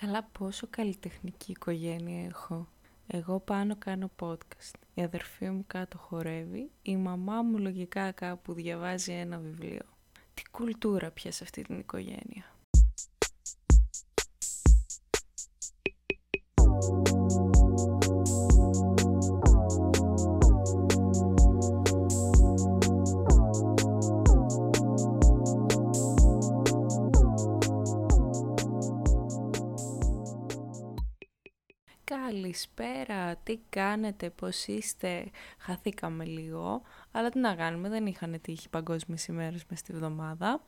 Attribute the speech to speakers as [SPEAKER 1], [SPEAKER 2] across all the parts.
[SPEAKER 1] Καλά πόσο καλλιτεχνική οικογένεια έχω. Εγώ πάνω κάνω podcast. Η αδερφή μου κάτω χορεύει. Η μαμά μου λογικά κάπου διαβάζει ένα βιβλίο. Τι κουλτούρα πια σε αυτή την οικογένεια. Καλησπέρα, τι κάνετε, πώς είστε, χαθήκαμε λίγο, αλλά τι να κάνουμε, δεν είχαν τύχει παγκόσμιες ημέρες μες στη βδομάδα.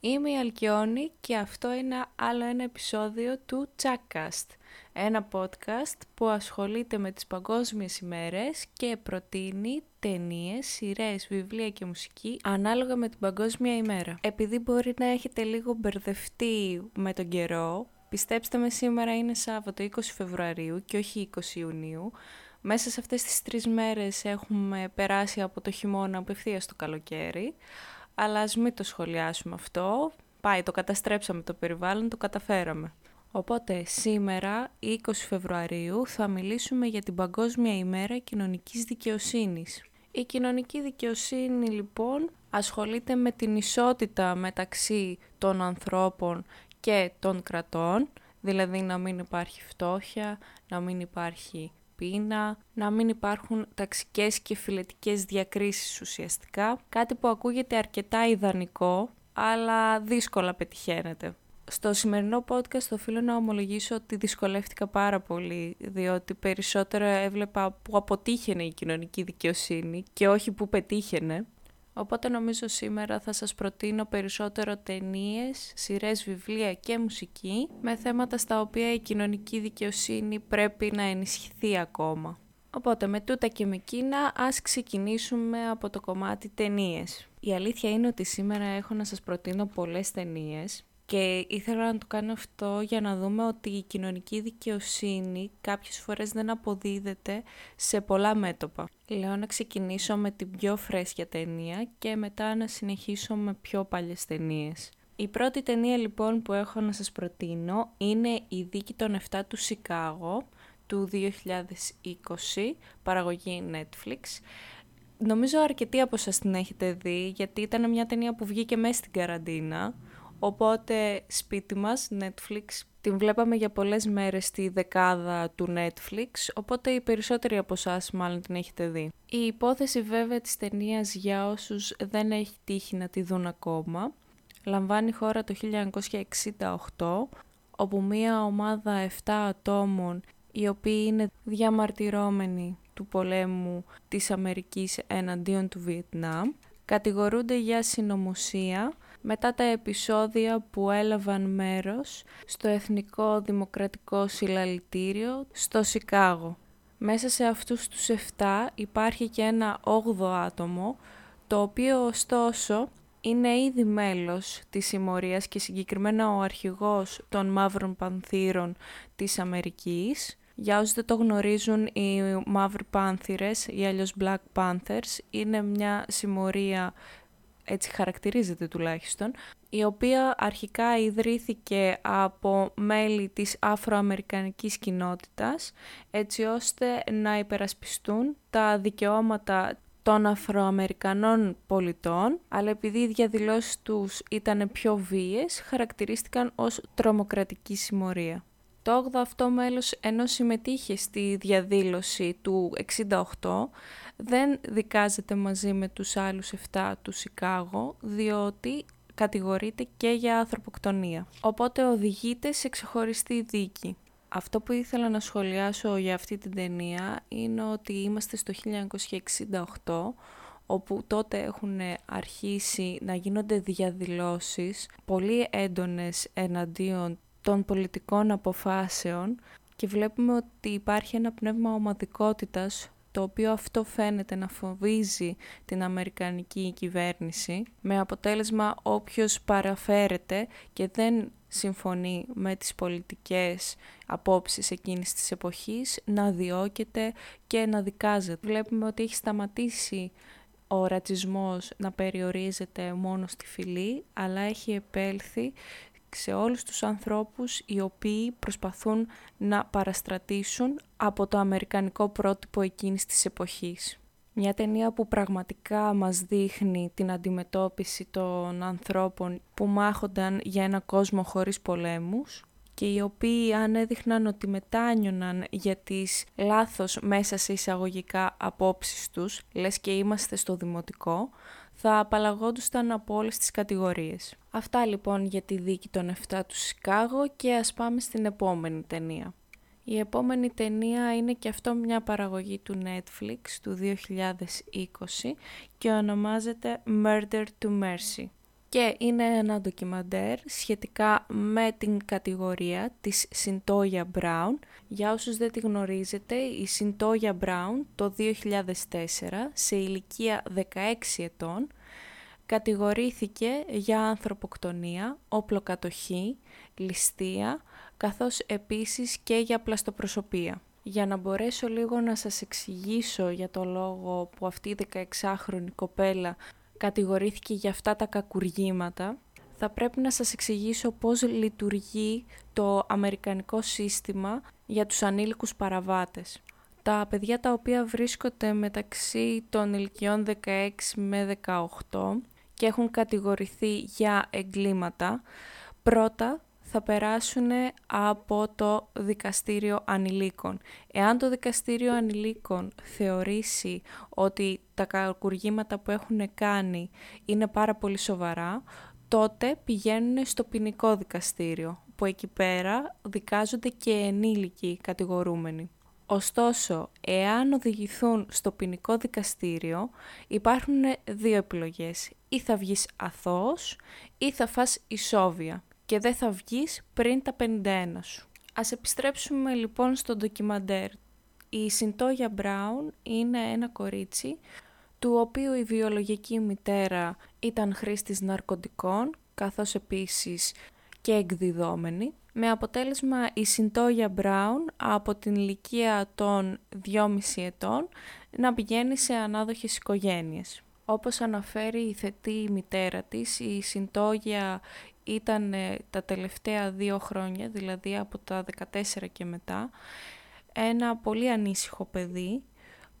[SPEAKER 1] Είμαι η Αλκιόνη και αυτό είναι άλλο ένα επεισόδιο του Chatcast, ένα podcast που ασχολείται με τις παγκόσμιες ημέρες και προτείνει ταινίες, σειρές, βιβλία και μουσική ανάλογα με την παγκόσμια ημέρα. Επειδή μπορεί να έχετε λίγο μπερδευτεί με τον καιρό, Πιστέψτε με, σήμερα είναι Σάββατο 20 Φεβρουαρίου και όχι 20 Ιουνίου. Μέσα σε αυτές τις τρεις μέρες έχουμε περάσει από το χειμώνα απευθείας στο καλοκαίρι. Αλλά ας μην το σχολιάσουμε αυτό. Πάει, το καταστρέψαμε το περιβάλλον, το καταφέραμε. Οπότε σήμερα, 20 Φεβρουαρίου, θα μιλήσουμε για την Παγκόσμια ημέρα κοινωνικής δικαιοσύνης. Η κοινωνική δικαιοσύνη λοιπόν ασχολείται με την ισότητα μεταξύ των ανθρώπων και των κρατών, δηλαδή να μην υπάρχει φτώχεια, να μην υπάρχει πείνα, να μην υπάρχουν ταξικές και φιλετικές διακρίσεις ουσιαστικά, κάτι που ακούγεται αρκετά ιδανικό, αλλά δύσκολα πετυχαίνεται. Στο σημερινό podcast οφείλω να ομολογήσω ότι δυσκολεύτηκα πάρα πολύ, διότι περισσότερο έβλεπα που αποτύχαινε η κοινωνική δικαιοσύνη και όχι που πετύχαινε. Οπότε νομίζω σήμερα θα σας προτείνω περισσότερο ταινίες, σειρές, βιβλία και μουσική με θέματα στα οποία η κοινωνική δικαιοσύνη πρέπει να ενισχυθεί ακόμα. Οπότε με τούτα και με εκείνα ας ξεκινήσουμε από το κομμάτι ταινίες. Η αλήθεια είναι ότι σήμερα έχω να σας προτείνω πολλές ταινίες και ήθελα να το κάνω αυτό για να δούμε ότι η κοινωνική δικαιοσύνη κάποιες φορές δεν αποδίδεται σε πολλά μέτωπα. Λέω να ξεκινήσω με την πιο φρέσκια ταινία και μετά να συνεχίσω με πιο παλιές ταινίες. Η πρώτη ταινία λοιπόν που έχω να σας προτείνω είναι η Δίκη των 7 του Σικάγο του 2020, παραγωγή Netflix. Νομίζω αρκετοί από σας την έχετε δει γιατί ήταν μια ταινία που βγήκε μέσα στην καραντίνα Οπότε σπίτι μας, Netflix, την βλέπαμε για πολλές μέρες στη δεκάδα του Netflix, οπότε οι περισσότεροι από εσάς μάλλον την έχετε δει. Η υπόθεση βέβαια της ταινίας για όσους δεν έχει τύχει να τη δουν ακόμα, λαμβάνει χώρα το 1968, όπου μία ομάδα 7 ατόμων, οι οποίοι είναι διαμαρτυρόμενοι του πολέμου της Αμερικής εναντίον του Βιετνάμ, κατηγορούνται για συνωμοσία μετά τα επεισόδια που έλαβαν μέρος στο Εθνικό Δημοκρατικό Συλλαλητήριο στο Σικάγο. Μέσα σε αυτούς τους 7 υπάρχει και ένα 8ο άτομο, το οποίο ωστόσο είναι ήδη μέλος της συμμορίας και συγκεκριμένα ο αρχηγός των Μαύρων Πανθύρων της Αμερικής. Για όσοι δεν το γνωρίζουν, οι Μαύροι Πάνθυρες ή αλλιώς Black Panthers είναι μια συμμορία έτσι χαρακτηρίζεται τουλάχιστον, η οποία αρχικά ιδρύθηκε από μέλη της αφροαμερικανικής κοινότητας, έτσι ώστε να υπερασπιστούν τα δικαιώματα των Αφροαμερικανών πολιτών, αλλά επειδή οι διαδηλώσεις τους ήταν πιο βίαιες, χαρακτηρίστηκαν ως τρομοκρατική συμμορία. Το 8ο αυτό μέλος ενώ συμμετείχε στη διαδήλωση του 68 δεν δικάζεται μαζί με τους άλλους 7 του Σικάγο διότι κατηγορείται και για ανθρωποκτονία. Οπότε οδηγείται σε ξεχωριστή δίκη. Αυτό που ήθελα να σχολιάσω για αυτή την ταινία είναι ότι είμαστε στο 1968 όπου τότε έχουν αρχίσει να γίνονται διαδηλώσεις πολύ έντονες εναντίον των πολιτικών αποφάσεων και βλέπουμε ότι υπάρχει ένα πνεύμα ομαδικότητας το οποίο αυτό φαίνεται να φοβίζει την Αμερικανική κυβέρνηση με αποτέλεσμα όποιος παραφέρεται και δεν συμφωνεί με τις πολιτικές απόψεις εκείνης της εποχής να διώκεται και να δικάζεται. Βλέπουμε ότι έχει σταματήσει ο ρατσισμός να περιορίζεται μόνο στη φυλή αλλά έχει επέλθει σε όλους τους ανθρώπους οι οποίοι προσπαθούν να παραστρατήσουν από το αμερικανικό πρότυπο εκείνης της εποχής. Μια ταινία που πραγματικά μας δείχνει την αντιμετώπιση των ανθρώπων που μάχονταν για ένα κόσμο χωρίς πολέμους και οι οποίοι αν έδειχναν ότι μετάνιωναν για τις λάθος μέσα σε εισαγωγικά απόψεις τους, λες και είμαστε στο δημοτικό, θα απαλλαγόντουσαν από όλες τις κατηγορίες. Αυτά λοιπόν για τη δίκη των 7 του Σικάγο και ας πάμε στην επόμενη ταινία. Η επόμενη ταινία είναι και αυτό μια παραγωγή του Netflix του 2020 και ονομάζεται Murder to Mercy. Και είναι ένα ντοκιμαντέρ σχετικά με την κατηγορία της Συντόγια Μπράουν. Για όσους δεν τη γνωρίζετε, η Συντόγια Μπράουν το 2004 σε ηλικία 16 ετών κατηγορήθηκε για ανθρωποκτονία, όπλοκατοχή, ληστεία, καθώς επίσης και για πλαστοπροσωπία. Για να μπορέσω λίγο να σας εξηγήσω για το λόγο που αυτή η 16χρονη κοπέλα κατηγορήθηκε για αυτά τα κακουργήματα, θα πρέπει να σας εξηγήσω πώς λειτουργεί το αμερικανικό σύστημα για τους ανήλικους παραβάτες. Τα παιδιά τα οποία βρίσκονται μεταξύ των ηλικιών 16 με 18 και έχουν κατηγορηθεί για εγκλήματα, πρώτα θα περάσουν από το δικαστήριο ανηλίκων. Εάν το δικαστήριο ανηλίκων θεωρήσει ότι τα κακουργήματα που έχουν κάνει είναι πάρα πολύ σοβαρά, τότε πηγαίνουν στο ποινικό δικαστήριο, που εκεί πέρα δικάζονται και ενήλικοι κατηγορούμενοι. Ωστόσο, εάν οδηγηθούν στο ποινικό δικαστήριο, υπάρχουν δύο επιλογές. Ή θα βγεις αθώος ή θα φας ισόβια και δεν θα βγεις πριν τα 51 σου. Ας επιστρέψουμε λοιπόν στο ντοκιμαντέρ. Η Συντόγια Μπράουν είναι ένα κορίτσι του οποίου η βιολογική μητέρα ήταν χρήστης ναρκωτικών καθώς επίσης και εκδιδόμενη με αποτέλεσμα η Συντόγια Μπράουν από την ηλικία των 2,5 ετών να πηγαίνει σε ανάδοχες οικογένειες. Όπως αναφέρει η θετή μητέρα της, η Συντόγια ήταν τα τελευταία δύο χρόνια, δηλαδή από τα 14 και μετά, ένα πολύ ανήσυχο παιδί,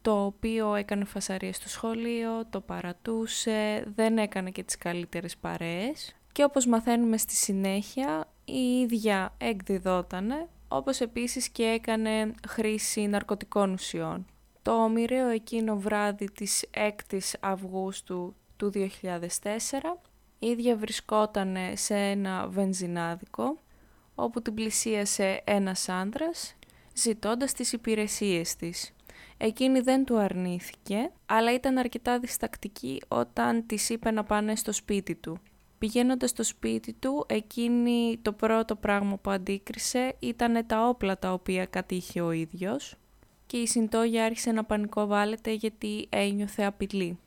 [SPEAKER 1] το οποίο έκανε φασαρίες στο σχολείο, το παρατούσε, δεν έκανε και τις καλύτερες παρέες και όπως μαθαίνουμε στη συνέχεια η ίδια εκδιδότανε, όπως επίσης και έκανε χρήση ναρκωτικών ουσιών. Το μοιραίο εκείνο βράδυ της 6ης Αυγούστου του 2004, η ίδια βρισκόταν σε ένα βενζινάδικο, όπου την πλησίασε ένας άντρας, ζητώντας τις υπηρεσίες της. Εκείνη δεν του αρνήθηκε, αλλά ήταν αρκετά διστακτική όταν της είπε να πάνε στο σπίτι του. Πηγαίνοντας στο σπίτι του, εκείνη το πρώτο πράγμα που αντίκρισε ήταν τα όπλα τα οποία κατήχε ο ίδιος και η συντόγια άρχισε να πανικοβάλλεται γιατί ένιωθε απειλή.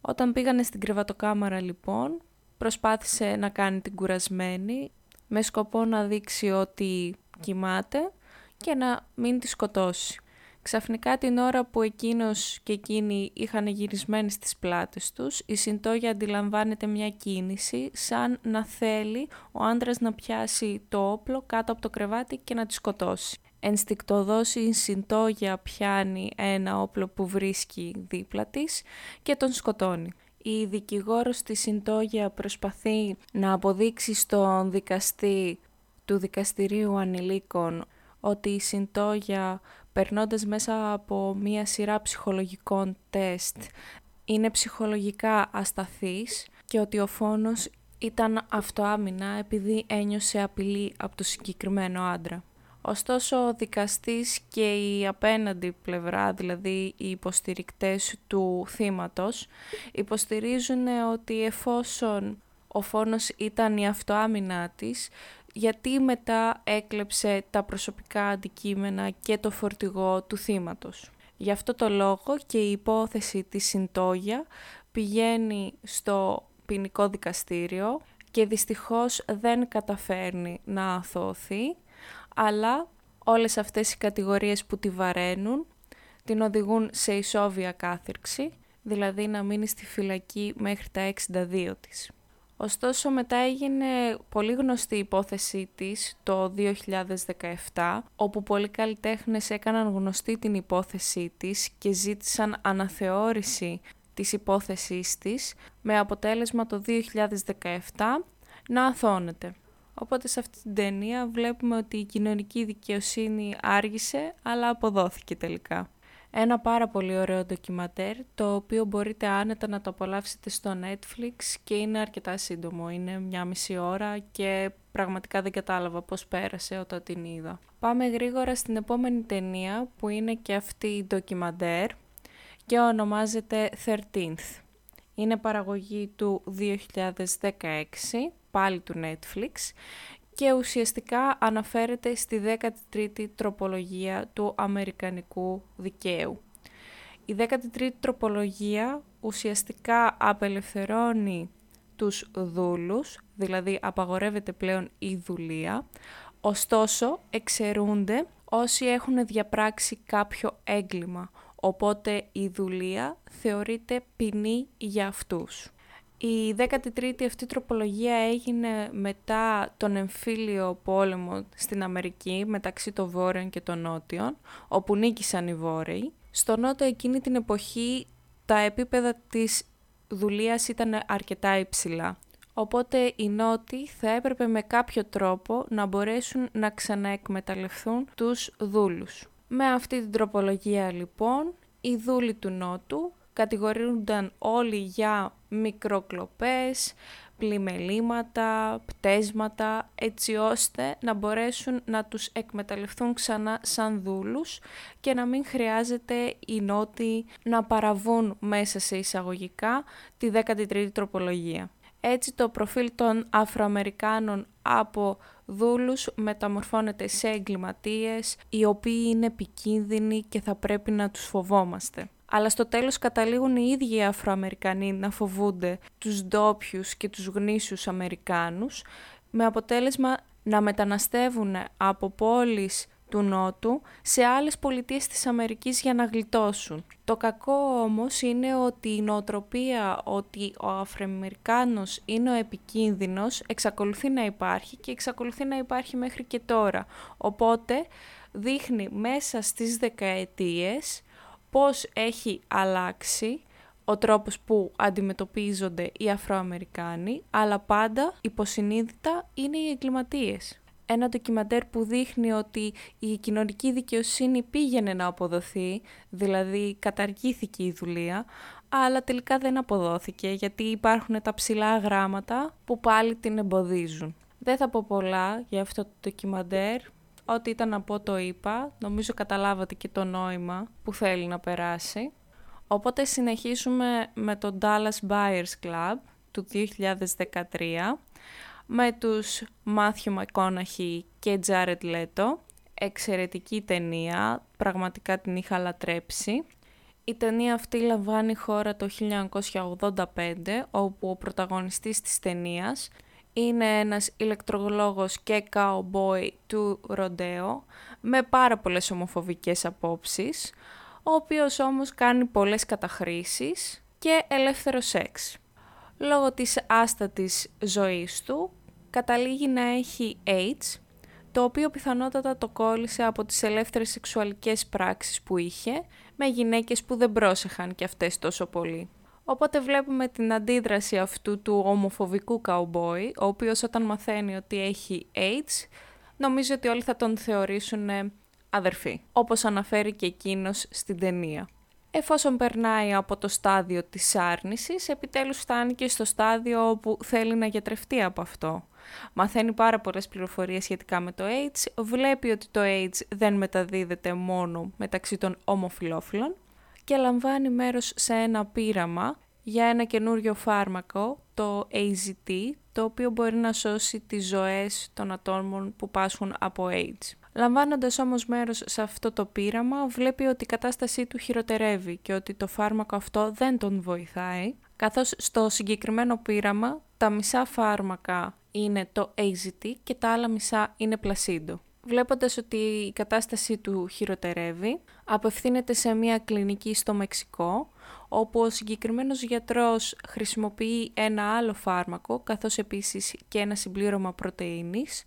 [SPEAKER 1] Όταν πήγανε στην κρεβατοκάμαρα λοιπόν, προσπάθησε να κάνει την κουρασμένη με σκοπό να δείξει ότι κοιμάται και να μην τη σκοτώσει. Ξαφνικά την ώρα που εκείνος και εκείνη είχαν γυρισμένοι στις πλάτες τους, η Συντόγια αντιλαμβάνεται μια κίνηση σαν να θέλει ο άντρας να πιάσει το όπλο κάτω από το κρεβάτι και να τη σκοτώσει. Ενστικτοδός η Συντόγια πιάνει ένα όπλο που βρίσκει δίπλα της και τον σκοτώνει. Η δικηγόρος της Συντόγια προσπαθεί να αποδείξει στον δικαστή του Δικαστηρίου Ανηλίκων ότι η Συντόγια περνώντας μέσα από μία σειρά ψυχολογικών τεστ, είναι ψυχολογικά ασταθής και ότι ο φόνος ήταν αυτοάμυνα επειδή ένιωσε απειλή από το συγκεκριμένο άντρα. Ωστόσο, ο δικαστής και η απέναντι πλευρά, δηλαδή οι υποστηρικτές του θύματος, υποστηρίζουν ότι εφόσον ο φόνος ήταν η αυτοάμυνά της, γιατί μετά έκλεψε τα προσωπικά αντικείμενα και το φορτηγό του θύματος. Γι' αυτό το λόγο και η υπόθεση της Συντόγια πηγαίνει στο ποινικό δικαστήριο και δυστυχώς δεν καταφέρνει να αθωωθεί, αλλά όλες αυτές οι κατηγορίες που τη βαραίνουν την οδηγούν σε ισόβια κάθυρξη, δηλαδή να μείνει στη φυλακή μέχρι τα 62 της. Ωστόσο μετά έγινε πολύ γνωστή η υπόθεσή της το 2017, όπου πολλοί καλλιτέχνες έκαναν γνωστή την υπόθεσή της και ζήτησαν αναθεώρηση της υπόθεσής της, με αποτέλεσμα το 2017 να αθώνεται. Οπότε σε αυτή την ταινία βλέπουμε ότι η κοινωνική δικαιοσύνη άργησε, αλλά αποδόθηκε τελικά. Ένα πάρα πολύ ωραίο ντοκιματέρ, το οποίο μπορείτε άνετα να το απολαύσετε στο Netflix και είναι αρκετά σύντομο. Είναι μια μισή ώρα και πραγματικά δεν κατάλαβα πώς πέρασε όταν την είδα. Πάμε γρήγορα στην επόμενη ταινία που είναι και αυτή ντοκιματέρ και ονομάζεται 13th. Είναι παραγωγή του 2016, πάλι του Netflix και ουσιαστικά αναφέρεται στη 13η τροπολογία του Αμερικανικού δικαίου. Η 13η τροπολογία ουσιαστικά απελευθερώνει τους δούλους, δηλαδή απαγορεύεται πλέον η δουλεία, ωστόσο εξαιρούνται όσοι έχουν διαπράξει κάποιο έγκλημα, οπότε η δουλεία θεωρείται ποινή για αυτούς. Η 13η αυτή τροπολογία έγινε μετά τον εμφύλιο πόλεμο στην Αμερική μεταξύ των Βόρειων και των Νότιων, όπου νίκησαν οι Βόρειοι. Στο Νότο εκείνη την εποχή τα επίπεδα της δουλείας ήταν αρκετά υψηλά. Οπότε οι Νότιοι θα έπρεπε με κάποιο τρόπο να μπορέσουν να ξαναεκμεταλλευτούν τους δούλους. Με αυτή την τροπολογία λοιπόν, οι δούλοι του Νότου κατηγορούνταν όλοι για μικροκλοπές, πλημελήματα, πτέσματα, έτσι ώστε να μπορέσουν να τους εκμεταλλευτούν ξανά σαν δούλους και να μην χρειάζεται οι νότιοι να παραβούν μέσα σε εισαγωγικά τη 13η τροπολογία. Έτσι το προφίλ των Αφροαμερικάνων από δούλους μεταμορφώνεται σε εγκληματίες οι οποίοι είναι επικίνδυνοι και θα πρέπει να τους φοβόμαστε αλλά στο τέλος καταλήγουν οι ίδιοι οι Αφροαμερικανοί να φοβούνται τους ντόπιους και τους γνήσιους Αμερικάνους, με αποτέλεσμα να μεταναστεύουν από πόλεις του Νότου σε άλλες πολιτείες της Αμερικής για να γλιτώσουν. Το κακό όμως είναι ότι η νοοτροπία ότι ο Αφροαμερικάνος είναι ο επικίνδυνος εξακολουθεί να υπάρχει και εξακολουθεί να υπάρχει μέχρι και τώρα. Οπότε δείχνει μέσα στις δεκαετίες πώς έχει αλλάξει ο τρόπος που αντιμετωπίζονται οι Αφροαμερικάνοι, αλλά πάντα υποσυνείδητα είναι οι εγκληματίες. Ένα ντοκιμαντέρ που δείχνει ότι η κοινωνική δικαιοσύνη πήγαινε να αποδοθεί, δηλαδή καταργήθηκε η δουλεία, αλλά τελικά δεν αποδόθηκε γιατί υπάρχουν τα ψηλά γράμματα που πάλι την εμποδίζουν. Δεν θα πω πολλά για αυτό το ντοκιμαντέρ, Ό,τι ήταν να πω το είπα, νομίζω καταλάβατε και το νόημα που θέλει να περάσει. Οπότε συνεχίσουμε με το Dallas Buyers Club του 2013 με τους Μάθιο Μακόναχη και Jared Leto. Εξαιρετική ταινία, πραγματικά την είχα λατρέψει. Η ταινία αυτή λαμβάνει χώρα το 1985, όπου ο πρωταγωνιστής της ταινίας είναι ένας ηλεκτρολόγος και cowboy του Ροντέο με πάρα πολλές ομοφοβικές απόψεις, ο οποίος όμως κάνει πολλές καταχρήσεις και ελεύθερο σεξ. Λόγω της άστατης ζωής του, καταλήγει να έχει AIDS, το οποίο πιθανότατα το κόλλησε από τις ελεύθερες σεξουαλικές πράξεις που είχε, με γυναίκες που δεν πρόσεχαν και αυτές τόσο πολύ. Οπότε βλέπουμε την αντίδραση αυτού του ομοφοβικού καουμπόι, ο οποίος όταν μαθαίνει ότι έχει AIDS, νομίζω ότι όλοι θα τον θεωρήσουν αδερφή, όπως αναφέρει και εκείνος στην ταινία. Εφόσον περνάει από το στάδιο της άρνησης, επιτέλους φτάνει και στο στάδιο όπου θέλει να γιατρευτεί από αυτό. Μαθαίνει πάρα πολλές πληροφορίες σχετικά με το AIDS, βλέπει ότι το AIDS δεν μεταδίδεται μόνο μεταξύ των ομοφιλόφιλων και λαμβάνει μέρος σε ένα πείραμα για ένα καινούριο φάρμακο, το AZT, το οποίο μπορεί να σώσει τις ζωές των ατόμων που πάσχουν από AIDS. Λαμβάνοντας όμως μέρος σε αυτό το πείραμα, βλέπει ότι η κατάστασή του χειροτερεύει και ότι το φάρμακο αυτό δεν τον βοηθάει, καθώς στο συγκεκριμένο πείραμα τα μισά φάρμακα είναι το AZT και τα άλλα μισά είναι πλασίντο. βλέποντας ότι η κατάσταση του χειροτερεύει, απευθύνεται σε μια κλινική στο Μεξικό, όπου ο συγκεκριμένος γιατρός χρησιμοποιεί ένα άλλο φάρμακο, καθώς επίσης και ένα συμπλήρωμα πρωτεΐνης,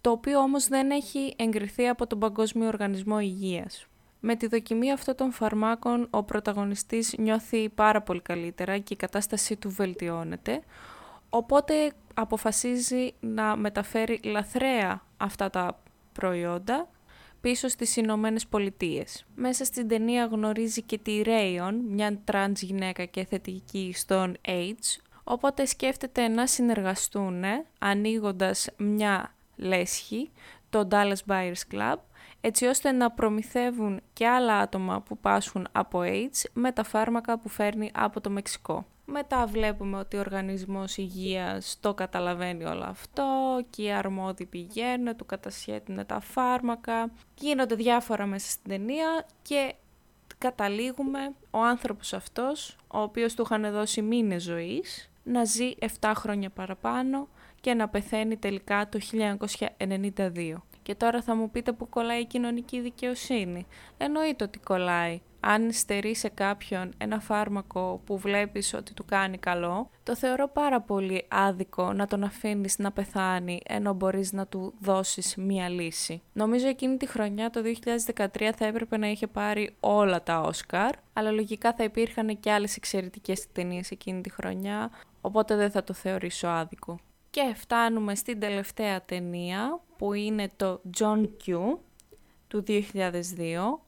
[SPEAKER 1] το οποίο όμως δεν έχει εγκριθεί από τον Παγκόσμιο Οργανισμό Υγείας. Με τη δοκιμή αυτών των φαρμάκων ο πρωταγωνιστής νιώθει πάρα πολύ καλύτερα και η κατάστασή του βελτιώνεται, οπότε αποφασίζει να μεταφέρει λαθρέα αυτά τα προϊόντα πίσω στις Ηνωμένες Πολιτείες. Μέσα στην ταινία γνωρίζει και τη Ρέιον, μια τρανς γυναίκα και θετική στο AIDS, οπότε σκέφτεται να συνεργαστούν ανοίγοντας μια λέσχη, το Dallas Buyers Club, έτσι ώστε να προμηθεύουν και άλλα άτομα που πάσχουν από AIDS με τα φάρμακα που φέρνει από το Μεξικό. Μετά βλέπουμε ότι ο Οργανισμός Υγείας το καταλαβαίνει όλο αυτό και οι αρμόδιοι πηγαίνουν, του κατασχέτουν τα φάρμακα, γίνονται διάφορα μέσα στην ταινία και καταλήγουμε ο άνθρωπος αυτός, ο οποίος του είχαν δώσει μήνες ζωής, να ζει 7 χρόνια παραπάνω και να πεθαίνει τελικά το 1992. Και τώρα θα μου πείτε που κολλάει η κοινωνική δικαιοσύνη. Εννοείται ότι κολλάει. Αν στερεί σε κάποιον ένα φάρμακο που βλέπεις ότι του κάνει καλό, το θεωρώ πάρα πολύ άδικο να τον αφήνεις να πεθάνει ενώ μπορείς να του δώσεις μία λύση. Νομίζω εκείνη τη χρονιά, το 2013, θα έπρεπε να είχε πάρει όλα τα Όσκαρ, αλλά λογικά θα υπήρχαν και άλλες εξαιρετικές ταινίες εκείνη τη χρονιά, οπότε δεν θα το θεωρήσω άδικο. Και φτάνουμε στην τελευταία ταινία που είναι το John Q του 2002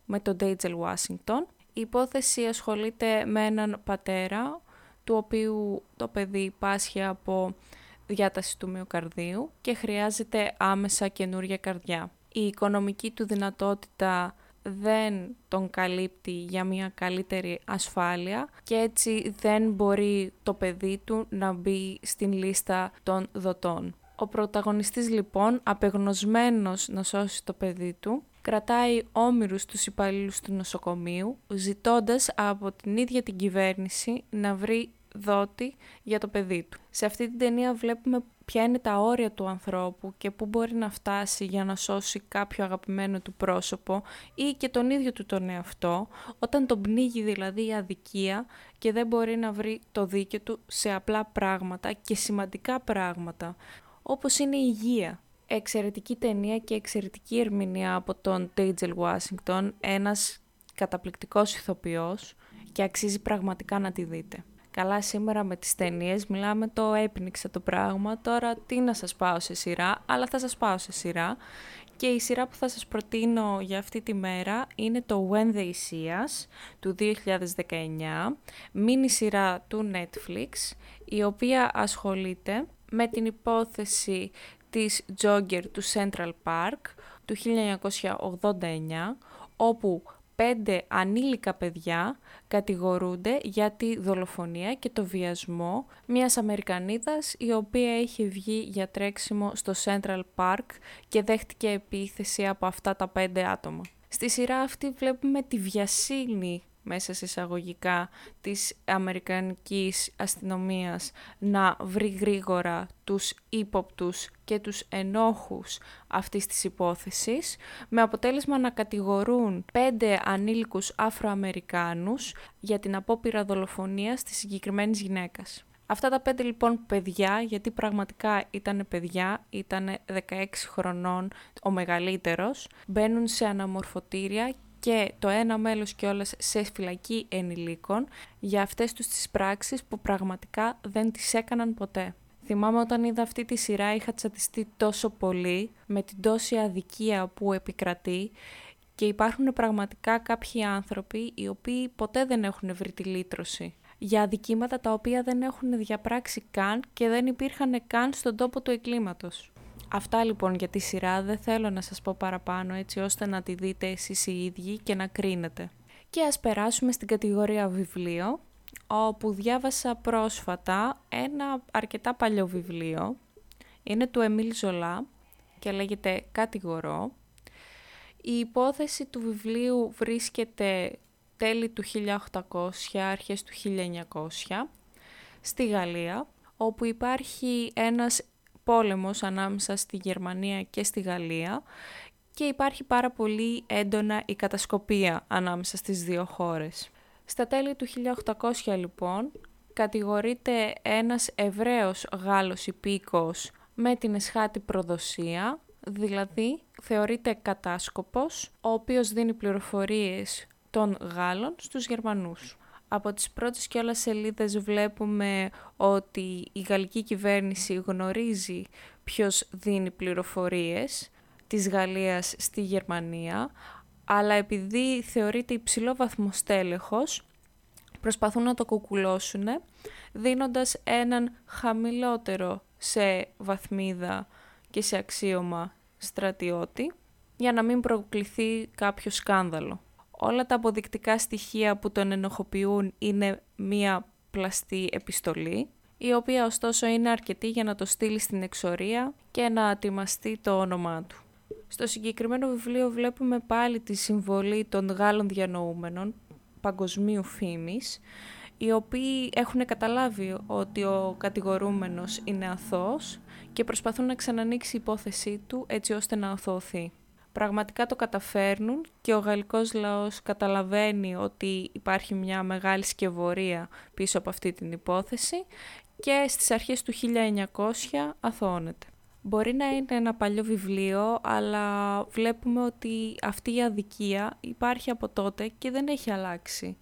[SPEAKER 1] με τον Dagel Washington. Η υπόθεση ασχολείται με έναν πατέρα του οποίου το παιδί πάσχει από διάταση του μυοκαρδίου και χρειάζεται άμεσα καινούργια καρδιά. Η οικονομική του δυνατότητα δεν τον καλύπτει για μια καλύτερη ασφάλεια και έτσι δεν μπορεί το παιδί του να μπει στην λίστα των δοτών. Ο πρωταγωνιστής λοιπόν, απεγνωσμένος να σώσει το παιδί του, κρατάει όμοιρους τους υπαλλήλους του νοσοκομείου, ζητώντας από την ίδια την κυβέρνηση να βρει δότη για το παιδί του. Σε αυτή την ταινία βλέπουμε ποια είναι τα όρια του ανθρώπου και πού μπορεί να φτάσει για να σώσει κάποιο αγαπημένο του πρόσωπο ή και τον ίδιο του τον εαυτό, όταν τον πνίγει δηλαδή η αδικία και δεν μπορεί να βρει το δίκαιο του σε απλά πράγματα και σημαντικά πράγματα, όπως είναι η υγεία. Εξαιρετική ταινία και εξαιρετική ερμηνεία από τον Τέιτζελ Washington, ένας καταπληκτικός ηθοποιός και αξίζει πραγματικά να τη δείτε. Καλά σήμερα με τις ταινίες μιλάμε το έπνιξε το πράγμα, τώρα τι να σας πάω σε σειρά, αλλά θα σας πάω σε σειρά. Και η σειρά που θα σας προτείνω για αυτή τη μέρα είναι το When They See Us του 2019, μίνι σειρά του Netflix, η οποία ασχολείται με την υπόθεση της Jogger του Central Park του 1989, όπου πέντε ανήλικα παιδιά κατηγορούνται για τη δολοφονία και το βιασμό μιας Αμερικανίδας η οποία είχε βγει για τρέξιμο στο Central Park και δέχτηκε επίθεση από αυτά τα πέντε άτομα. Στη σειρά αυτή βλέπουμε τη βιασύνη μέσα σε εισαγωγικά της Αμερικανικής αστυνομίας να βρει γρήγορα τους ύποπτους και τους ενόχους αυτής της υπόθεσης, με αποτέλεσμα να κατηγορούν πέντε ανήλικους Αφροαμερικάνους για την απόπειρα δολοφονίας της συγκεκριμένης γυναίκας. Αυτά τα πέντε λοιπόν παιδιά, γιατί πραγματικά ήταν παιδιά, ήταν 16 χρονών ο μεγαλύτερος, μπαίνουν σε αναμορφωτήρια και το ένα μέλος κιόλας σε φυλακή ενηλίκων για αυτές τους τις πράξεις που πραγματικά δεν τις έκαναν ποτέ. Θυμάμαι όταν είδα αυτή τη σειρά είχα τσατιστεί τόσο πολύ με την τόση αδικία που επικρατεί και υπάρχουν πραγματικά κάποιοι άνθρωποι οι οποίοι ποτέ δεν έχουν βρει τη λύτρωση για αδικήματα τα οποία δεν έχουν διαπράξει καν και δεν υπήρχαν καν στον τόπο του εγκλήματος. Αυτά λοιπόν για τη σειρά δεν θέλω να σας πω παραπάνω έτσι ώστε να τη δείτε εσείς οι ίδιοι και να κρίνετε. Και ας περάσουμε στην κατηγορία βιβλίο όπου διάβασα πρόσφατα ένα αρκετά παλιό βιβλίο. Είναι του Εμίλ Ζολά και λέγεται «Κατηγορώ». Η υπόθεση του βιβλίου βρίσκεται τέλη του 1800, αρχές του 1900, στη Γαλλία, όπου υπάρχει ένας πόλεμος ανάμεσα στη Γερμανία και στη Γαλλία και υπάρχει πάρα πολύ έντονα η κατασκοπία ανάμεσα στις δύο χώρες. Στα τέλη του 1800 λοιπόν κατηγορείται ένας Εβραίος Γάλλος υπήκος με την εσχάτη προδοσία, δηλαδή θεωρείται κατάσκοπος, ο οποίος δίνει πληροφορίες των Γάλλων στους Γερμανούς. Από τις πρώτες και όλα σελίδες βλέπουμε ότι η γαλλική κυβέρνηση γνωρίζει ποιος δίνει πληροφορίες της Γαλλίας στη Γερμανία, αλλά επειδή θεωρείται υψηλό βαθμό στέλεχος, προσπαθούν να το κουκουλώσουν, δίνοντας έναν χαμηλότερο σε βαθμίδα και σε αξίωμα στρατιώτη, για να μην προκληθεί κάποιο σκάνδαλο. Όλα τα αποδεικτικά στοιχεία που τον ενοχοποιούν είναι μία πλαστή επιστολή, η οποία ωστόσο είναι αρκετή για να το στείλει στην εξορία και να ατιμαστεί το όνομά του. Στο συγκεκριμένο βιβλίο βλέπουμε πάλι τη συμβολή των Γάλλων διανοούμενων παγκοσμίου φήμης, οι οποίοι έχουν καταλάβει ότι ο κατηγορούμενος είναι αθώος και προσπαθούν να ξανανοίξει η υπόθεσή του έτσι ώστε να αθωωθεί. Πραγματικά το καταφέρνουν και ο γαλλικός λαός καταλαβαίνει ότι υπάρχει μια μεγάλη σκευωρία πίσω από αυτή την υπόθεση και στις αρχές του 1900 αθωώνεται. Μπορεί να είναι ένα παλιό βιβλίο, αλλά βλέπουμε ότι αυτή η αδικία υπάρχει από τότε και δεν έχει αλλάξει.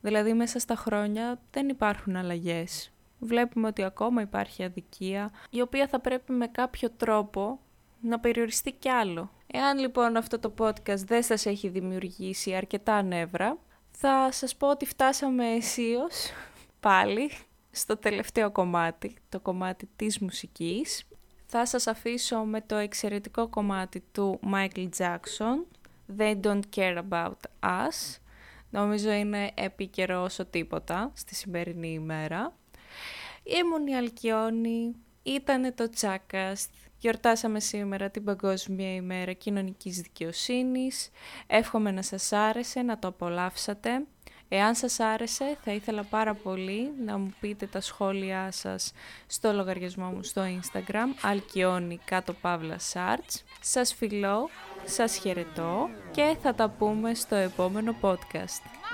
[SPEAKER 1] Δηλαδή μέσα στα χρόνια δεν υπάρχουν αλλαγές. Βλέπουμε ότι ακόμα υπάρχει αδικία, η οποία θα πρέπει με κάποιο τρόπο να περιοριστεί κι άλλο. Εάν λοιπόν αυτό το podcast δεν σας έχει δημιουργήσει αρκετά νεύρα, θα σας πω ότι φτάσαμε αισίως πάλι στο τελευταίο κομμάτι, το κομμάτι της μουσικής θα σας αφήσω με το εξαιρετικό κομμάτι του Michael Jackson, They Don't Care About Us. Νομίζω είναι επίκαιρος όσο τίποτα στη σημερινή ημέρα. Ήμουν η Αλκιόνη, ήταν το Τσάκαστ, γιορτάσαμε σήμερα την Παγκόσμια ημέρα κοινωνικής δικαιοσύνης. Εύχομαι να σας άρεσε, να το απολαύσατε. Εάν σας άρεσε, θα ήθελα πάρα πολύ να μου πείτε τα σχόλιά σας στο λογαριασμό μου στο Instagram, αλκιόνι κάτω παύλα σάρτς. Σας φιλώ, σας χαιρετώ και θα τα πούμε στο επόμενο podcast.